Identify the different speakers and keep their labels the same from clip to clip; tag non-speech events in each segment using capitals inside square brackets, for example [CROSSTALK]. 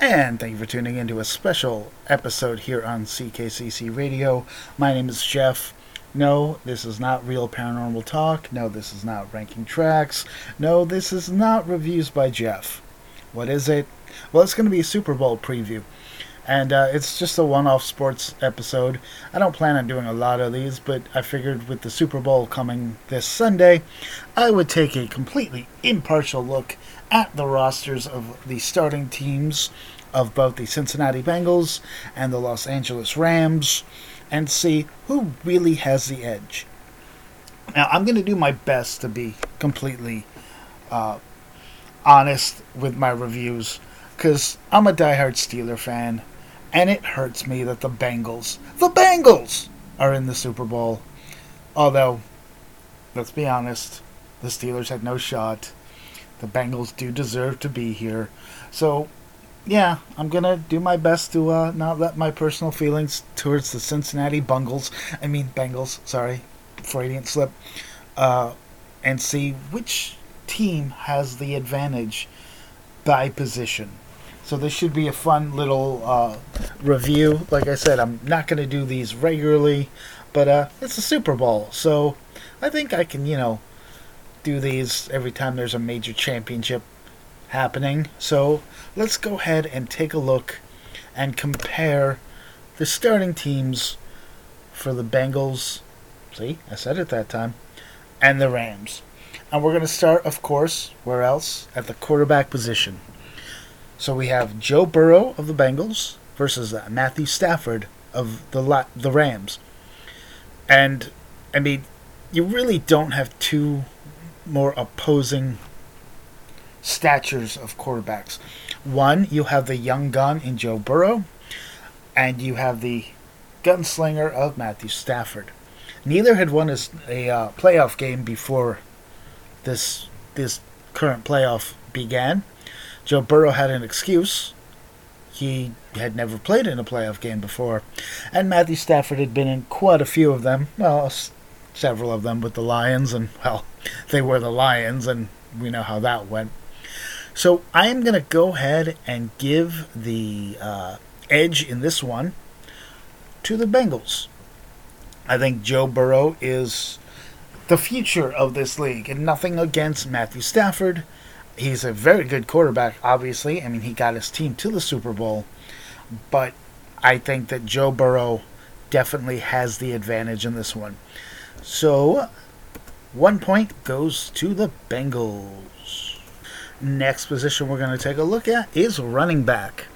Speaker 1: And thank you for tuning in to a special episode here on CKCC Radio. My name is Jeff. No, this is not real paranormal talk. No, this is not ranking tracks. No, this is not reviews by Jeff. What is it? Well, it's going to be a Super Bowl preview. And uh, it's just a one off sports episode. I don't plan on doing a lot of these, but I figured with the Super Bowl coming this Sunday, I would take a completely impartial look at the rosters of the starting teams of both the Cincinnati Bengals and the Los Angeles Rams and see who really has the edge. Now, I'm going to do my best to be completely uh, honest with my reviews because I'm a diehard Steeler fan and it hurts me that the Bengals, the Bengals, are in the Super Bowl. Although, let's be honest, the Steelers had no shot. The Bengals do deserve to be here. So, yeah, I'm going to do my best to uh, not let my personal feelings towards the Cincinnati Bungles, I mean Bengals, sorry, Freudian slip, uh, and see which team has the advantage by position. So this should be a fun little uh, review. Like I said, I'm not going to do these regularly, but uh, it's a Super Bowl, so I think I can, you know, do these every time there's a major championship happening. So let's go ahead and take a look and compare the starting teams for the Bengals. See, I said it that time. And the Rams. And we're going to start, of course, where else? At the quarterback position. So we have Joe Burrow of the Bengals versus Matthew Stafford of the the Rams. And I mean, you really don't have two more opposing statures of quarterbacks. One, you have the young gun in Joe Burrow, and you have the gunslinger of Matthew Stafford. Neither had won a, a uh, playoff game before this this current playoff began. Joe Burrow had an excuse. He had never played in a playoff game before, and Matthew Stafford had been in quite a few of them. Well, several of them with the Lions, and well, [LAUGHS] they were the Lions, and we know how that went. So I am going to go ahead and give the uh, edge in this one to the Bengals. I think Joe Burrow is the future of this league, and nothing against Matthew Stafford. He's a very good quarterback, obviously. I mean, he got his team to the Super Bowl, but I think that Joe Burrow definitely has the advantage in this one. So, one point goes to the Bengals. Next position we're going to take a look at is running back.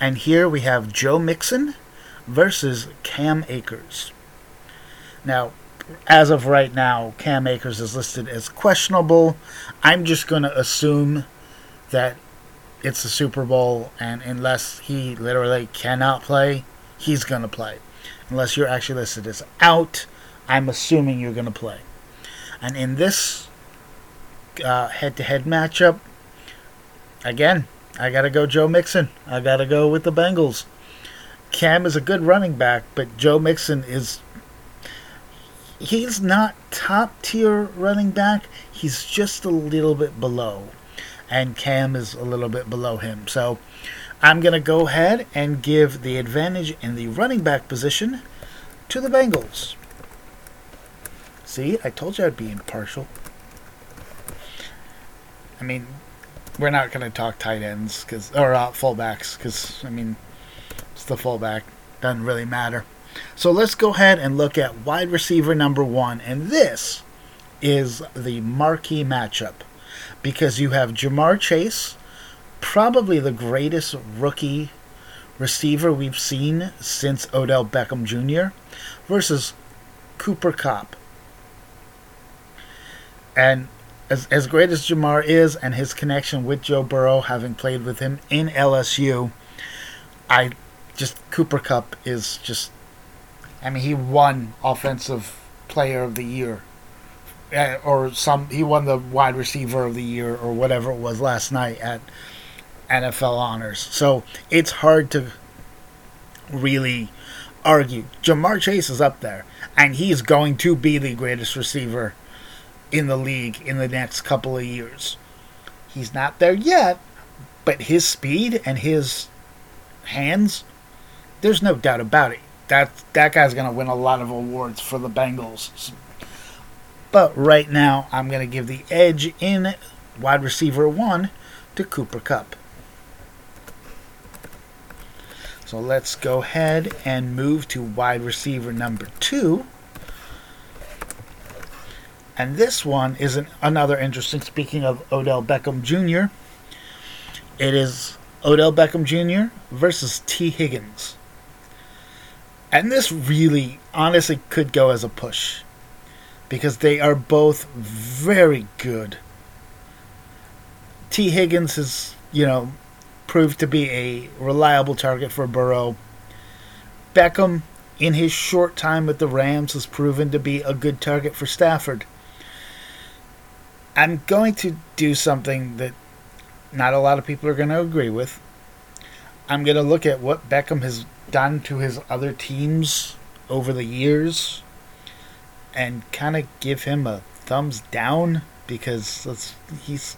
Speaker 1: And here we have Joe Mixon versus Cam Akers. Now, as of right now, Cam Akers is listed as questionable. I'm just going to assume that it's the Super Bowl, and unless he literally cannot play, he's going to play. Unless you're actually listed as out, I'm assuming you're going to play. And in this head to head matchup, again, I got to go Joe Mixon. I got to go with the Bengals. Cam is a good running back, but Joe Mixon is. He's not top tier running back. He's just a little bit below. And Cam is a little bit below him. So I'm going to go ahead and give the advantage in the running back position to the Bengals. See, I told you I'd be impartial. I mean, we're not going to talk tight ends cause, or uh, fullbacks because, I mean, it's the fullback. Doesn't really matter. So let's go ahead and look at wide receiver number one. And this is the marquee matchup because you have Ja'Marr Chase, probably the greatest rookie receiver we've seen since Odell Beckham Jr., versus Cooper Kupp. And as, as great as Ja'Marr is and his connection with Joe Burrow, having played with him in LSU, I just Cooper Kupp is just. I mean, he won Offensive Player of the Year, uh, or some. He won the Wide Receiver of the Year, or whatever it was last night at NFL Honors. So it's hard to really argue. Ja'Marr Chase is up there, and he's going to be the greatest receiver in the league in the next couple of years. He's not there yet, but his speed and his hands, there's no doubt about it. That that guy's going to win a lot of awards for the Bengals. But right now, I'm going to give the edge in wide receiver one to Cooper Kupp. So let's go ahead and move to wide receiver number two. And this one is an, another interesting. Speaking of Odell Beckham Jr., it is Odell Beckham Jr. versus Tee Higgins. And this really, honestly, could go as a push because they are both very good. Tee Higgins has, you know, proved to be a reliable target for Burrow. Beckham, in his short time with the Rams, has proven to be a good target for Stafford. I'm going to do something that not a lot of people are going to agree with. I'm going to look at what Beckham has done to his other teams over the years and kind of give him a thumbs down because he's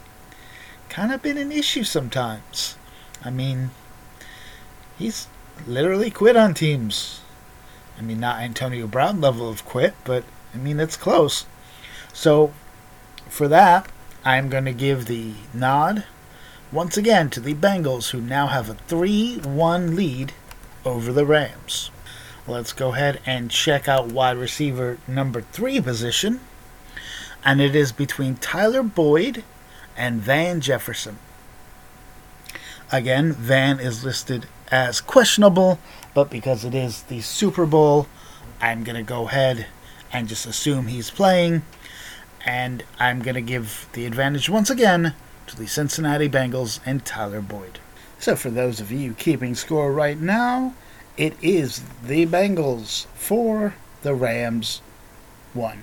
Speaker 1: kind of been an issue sometimes. I mean, he's literally quit on teams. I mean, not Antonio Brown level of quit, but I mean, it's close. So for that, I'm going to give the nod once again to the Bengals, who now have a 3 1 lead over the Rams. Let's go ahead and check out wide receiver number 3 position. And it is between Tyler Boyd and Van Jefferson. Again, Van is listed as questionable, but because it is the Super Bowl, I'm going to go ahead and just assume he's playing and I'm going to give the advantage once again to the Cincinnati Bengals and Tyler Boyd. So, for those of you keeping score right now, it is the Bengals for the Rams 1.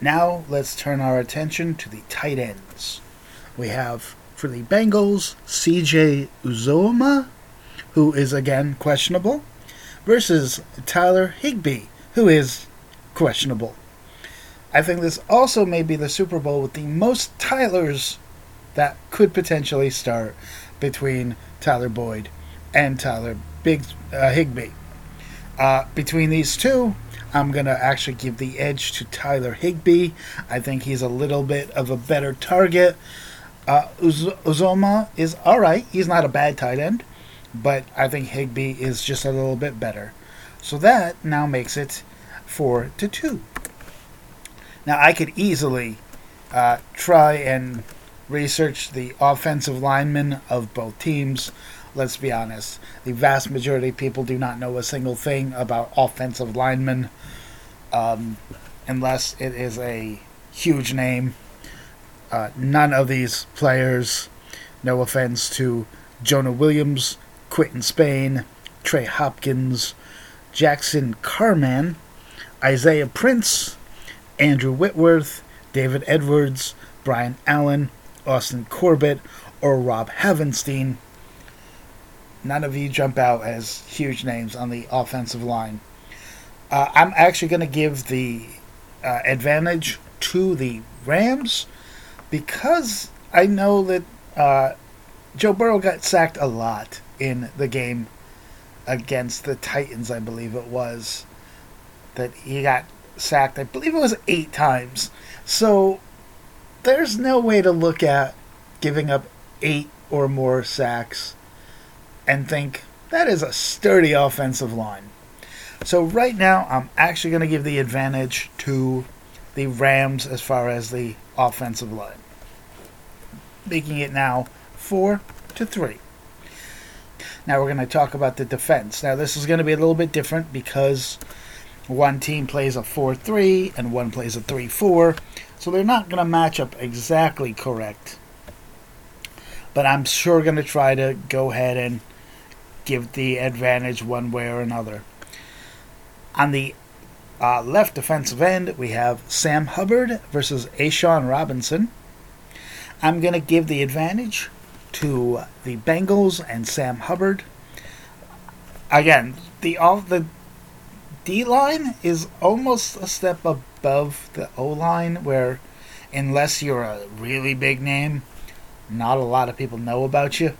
Speaker 1: Now, let's turn our attention to the tight ends. We have for the Bengals CJ Uzomah, who is again questionable, versus Tyler Higbee, who is questionable. I think this also may be the Super Bowl with the most Tylers that could potentially start between Tyler Boyd and Tyler Big uh, Higbee. Uh, between these two, I'm to actually give the edge to Tyler Higbee. I think he's a little bit of a better target. Uh, Uz- Uzomah is all right. He's not a bad tight end, but I think Higbee is just a little bit better. So that now makes it four to two. Now, I could easily uh, try and research the offensive linemen of both teams. Let's be honest, the vast majority of people do not know a single thing about offensive linemen um, unless it is a huge name. Uh, none of these players, no offense to Jonah Williams, Quinton Spain, Trey Hopkins, Jackson Carman, Isaiah Prince, Andrew Whitworth, David Edwards, Brian Allen, Austin Corbett, or Rob Havenstein. None of you jump out as huge names on the offensive line. Uh, I'm actually going to give the uh, advantage to the Rams because I know that uh, Joe Burrow got sacked a lot in the game against the Titans, I believe it was. That he got sacked, I believe it was eight times. So there's no way to look at giving up eight or more sacks and think that is a sturdy offensive line. So right now, I'm actually going to give the advantage to the Rams as far as the offensive line, making it now four to three. Now we're going to talk about the defense. Now this is going to be a little bit different because one team plays a 4 3 and one plays a 3 4. So they're not going to match up exactly correct. But I'm sure going to try to go ahead and give the advantage one way or another. On the uh, left defensive end, we have Sam Hubbard versus A'Shawn Robinson. I'm going to give the advantage to the Bengals and Sam Hubbard. Again, the all the D line is almost a step above the O line, where unless you're a really big name, not a lot of people know about you.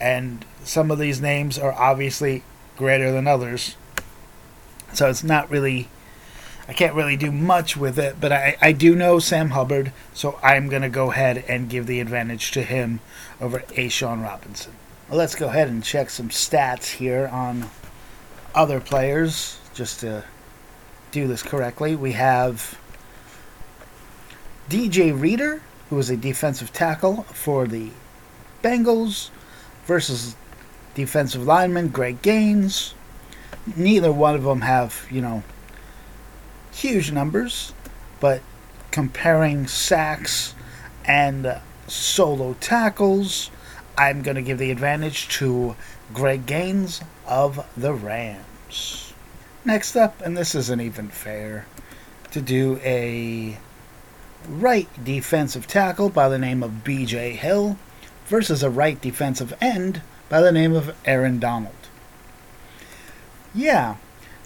Speaker 1: and some of these names are obviously greater than others. So it's not really, I can't really do much with it, but I, I do know Sam Hubbard, so I'm going to go ahead and give the advantage to him over A'Shawn Robinson. Well, let's go ahead and check some stats here on other players just to do this correctly. We have DJ Reader, who is a defensive tackle for the Bengals, versus defensive lineman Greg Gaines. Neither one of them have, you know, huge numbers, but comparing sacks and solo tackles, I'm going to give the advantage to Greg Gaines of the Rams. Next up, and this isn't even fair, to do a right defensive tackle by the name of BJ Hill versus a right defensive end by the name of Aaron Donald. Yeah,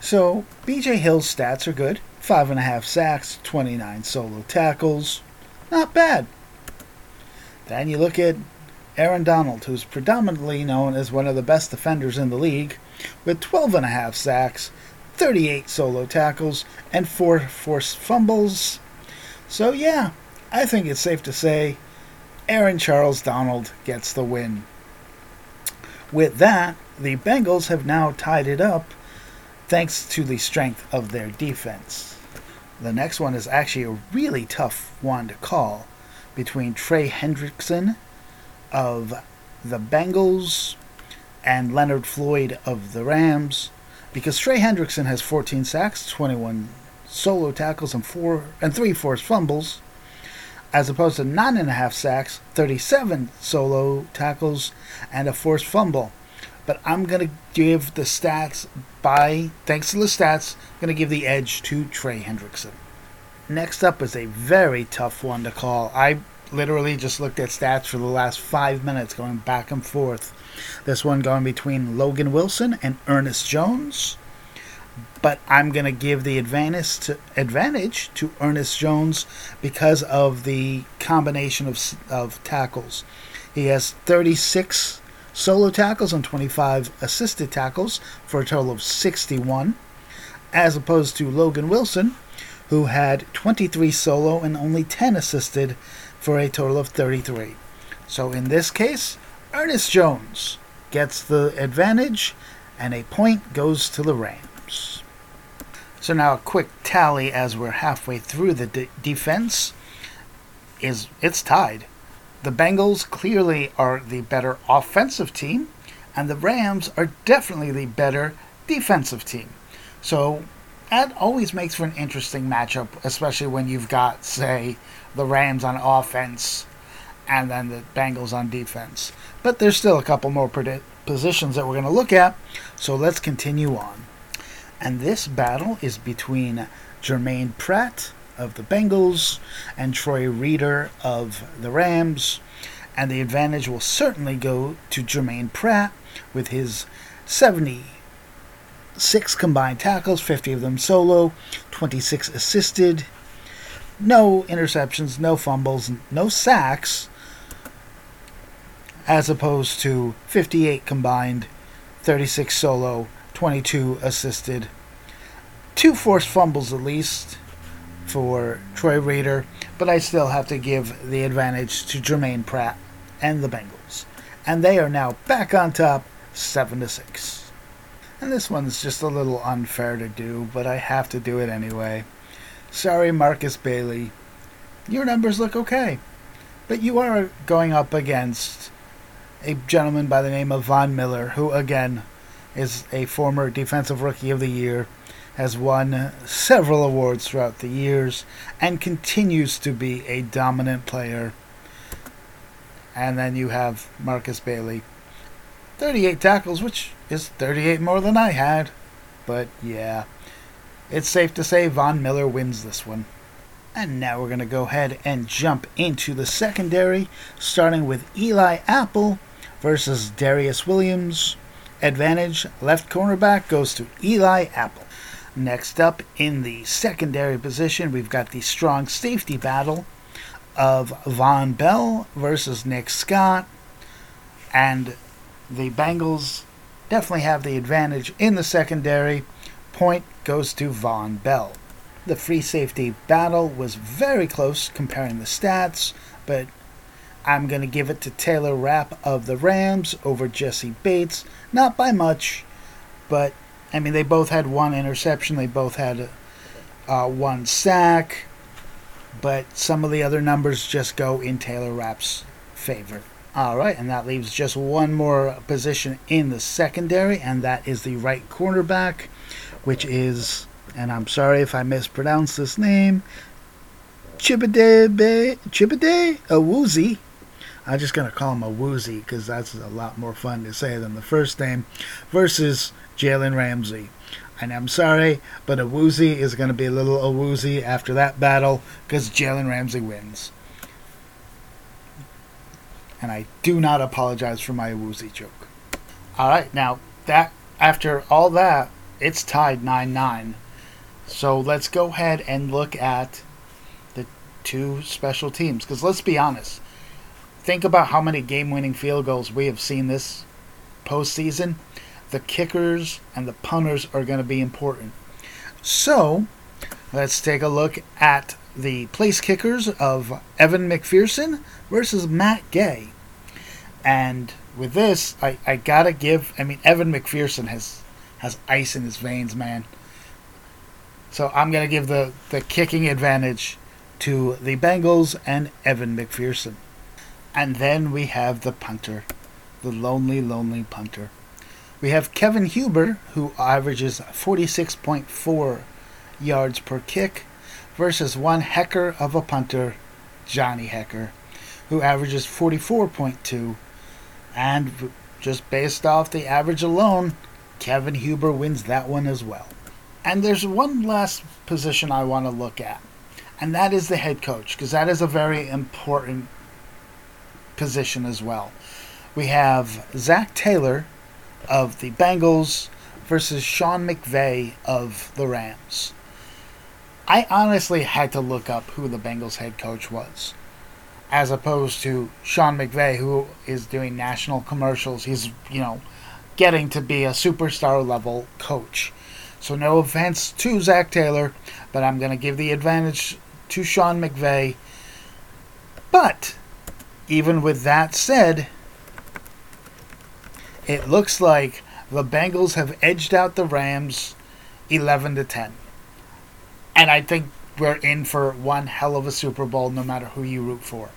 Speaker 1: so BJ Hill's stats are good. Five and a half sacks, 29 solo tackles. Not bad. Then you look at Aaron Donald, who's predominantly known as one of the best defenders in the league, with 12 and a half sacks, 38 solo tackles, and 4 forced fumbles. So, yeah, I think it's safe to say Aaron Charles Donald gets the win. With that, the Bengals have now tied it up thanks to the strength of their defense. The next one is actually a really tough one to call between Trey Hendrickson of the Bengals and Leonard Floyd of the Rams because Trey Hendrickson has 14 sacks, 21 solo tackles, and four and three forced fumbles as opposed to nine and a half sacks, 37 solo tackles, and a forced fumble. But I'm to give the stats by, thanks to the stats, I'm to give the edge to Trey Hendrickson. Next up is a very tough one to call. I literally just looked at stats for the last five minutes, going back and forth. This one going between Logan Wilson and Ernest Jones but I'm going to give the advantage to, advantage to Ernest Jones because of the combination of, of tackles. He has 36 solo tackles and 25 assisted tackles for a total of 61, as opposed to Logan Wilson, who had 23 solo and only 10 assisted for a total of 33. So in this case, Ernest Jones gets the advantage, and a point goes to the Rams. So now a quick tally as we're halfway through the de- defense is it's tied. The Bengals clearly are the better offensive team, and the Rams are definitely the better defensive team. So that always makes for an interesting matchup, especially when you've got, say, the Rams on offense and then the Bengals on defense. But there's still a couple more positions that we're going to look at, so let's continue on. And this battle is between Germaine Pratt of the Bengals and Troy Reeder of the Rams. And the advantage will certainly go to Germaine Pratt with his 76 combined tackles, 50 of them solo, 26 assisted, no interceptions, no fumbles, no sacks, as opposed to 58 combined, 36 solo, 22 assisted, two forced fumbles at least for Troy Reeder, but I still have to give the advantage to Germaine Pratt and the Bengals. And they are now back on top, 7 to 6. And this one's just a little unfair to do, but I have to do it anyway. Sorry, Markus Bailey. Your numbers look okay. But you are going up against a gentleman by the name of Von Miller, who, again, is a former Defensive Rookie of the Year, has won several awards throughout the years, and continues to be a dominant player. And then you have Markus Bailey. 38 tackles, which is 38 more than I had. But yeah, it's safe to say Von Miller wins this one. And now we're going to go ahead and jump into the secondary, starting with Eli Apple versus Darious Williams. Advantage left cornerback goes to Eli Apple. Next up in the secondary position, we've got the strong safety battle of Vonn Bell versus Nick Scott. And the Bengals definitely have the advantage in the secondary. Point goes to Vonn Bell. The free safety battle was very close comparing the stats, but I'm going to give it to Taylor Rapp of the Rams over Jessie Bates. Not by much, but I mean, they both had one interception, they both had uh, one sack, but some of the other numbers just go in Taylor Rapp's favor. All right, and that leaves just one more position in the secondary, and that is the right cornerback, which is, and I'm sorry if I mispronounce this name, Chibade Chibade Awuzie. I'm just gonna call him a woozy because that's a lot more fun to say than the first name. Versus Jalen Ramsey. And I'm sorry, but a woozy is going to be a little a woozy after that battle because Jalen Ramsey wins. And I do not apologize for my woozy joke. All right, now that after all that, it's tied 9-9. So let's go ahead and look at the two special teams because let's be honest, think about how many game winning field goals we have seen this postseason. The kickers and the punters are going to be important. So, let's take a look at the place kickers of Evan McPherson versus Matt Gay. And with this, I, I gotta give I mean Evan McPherson has has ice in his veins, man. So I'm gonna give the, the kicking advantage to the Bengals and Evan McPherson. And then we have the punter, the lonely, lonely punter. We have Kevin Huber, who averages 46.4 yards per kick, versus one hecker of a punter, Johnny Hekker, who averages 44.2. And just based off the average alone, Kevin Huber wins that one as well. And there's one last position I want to look at, and that is the head coach, because that is a very important position as well. We have Zac Taylor of the Bengals versus Sean McVay of the Rams. I honestly had to look up who the Bengals head coach was, as opposed to Sean McVay, who is doing national commercials. He's, you know, getting to be a superstar level coach. So, no offense to Zac Taylor, but I'm going to give the advantage to Sean McVay. But even with that said, it looks like the Bengals have edged out the Rams 11 to 10. And I think we're in for one hell of a Super Bowl no matter who you root for.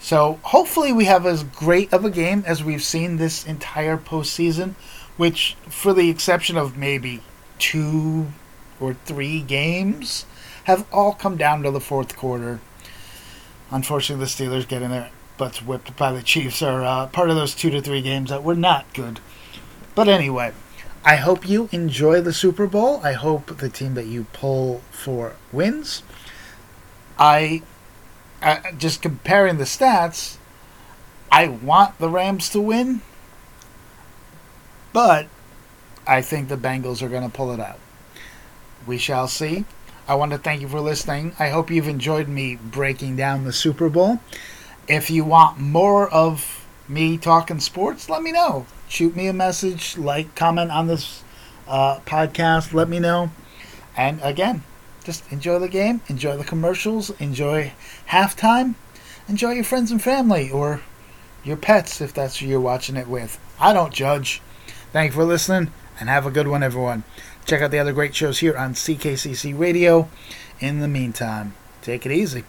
Speaker 1: So hopefully we have as great of a game as we've seen this entire postseason, which, for the exception of maybe two or three games, have all come down to the fourth quarter. Unfortunately, the Steelers get in there butts whipped by the Chiefs are uh, part of those two to three games that were not good. But anyway, I hope you enjoy the Super Bowl. I hope the team that you pull for wins. I, uh, just comparing the stats, I want the Rams to win, but I think the Bengals are going to pull it out. We shall see. I want to thank you for listening. I hope you've enjoyed me breaking down the Super Bowl. If you want more of me talking sports, let me know. Shoot me a message, like, comment on this uh, podcast, let me know. And again, just enjoy the game, enjoy the commercials, enjoy halftime, enjoy your friends and family or your pets if that's who you're watching it with. I don't judge. Thank you for listening and have a good one, everyone. Check out the other great shows here on CKCC Radio. In the meantime, take it easy.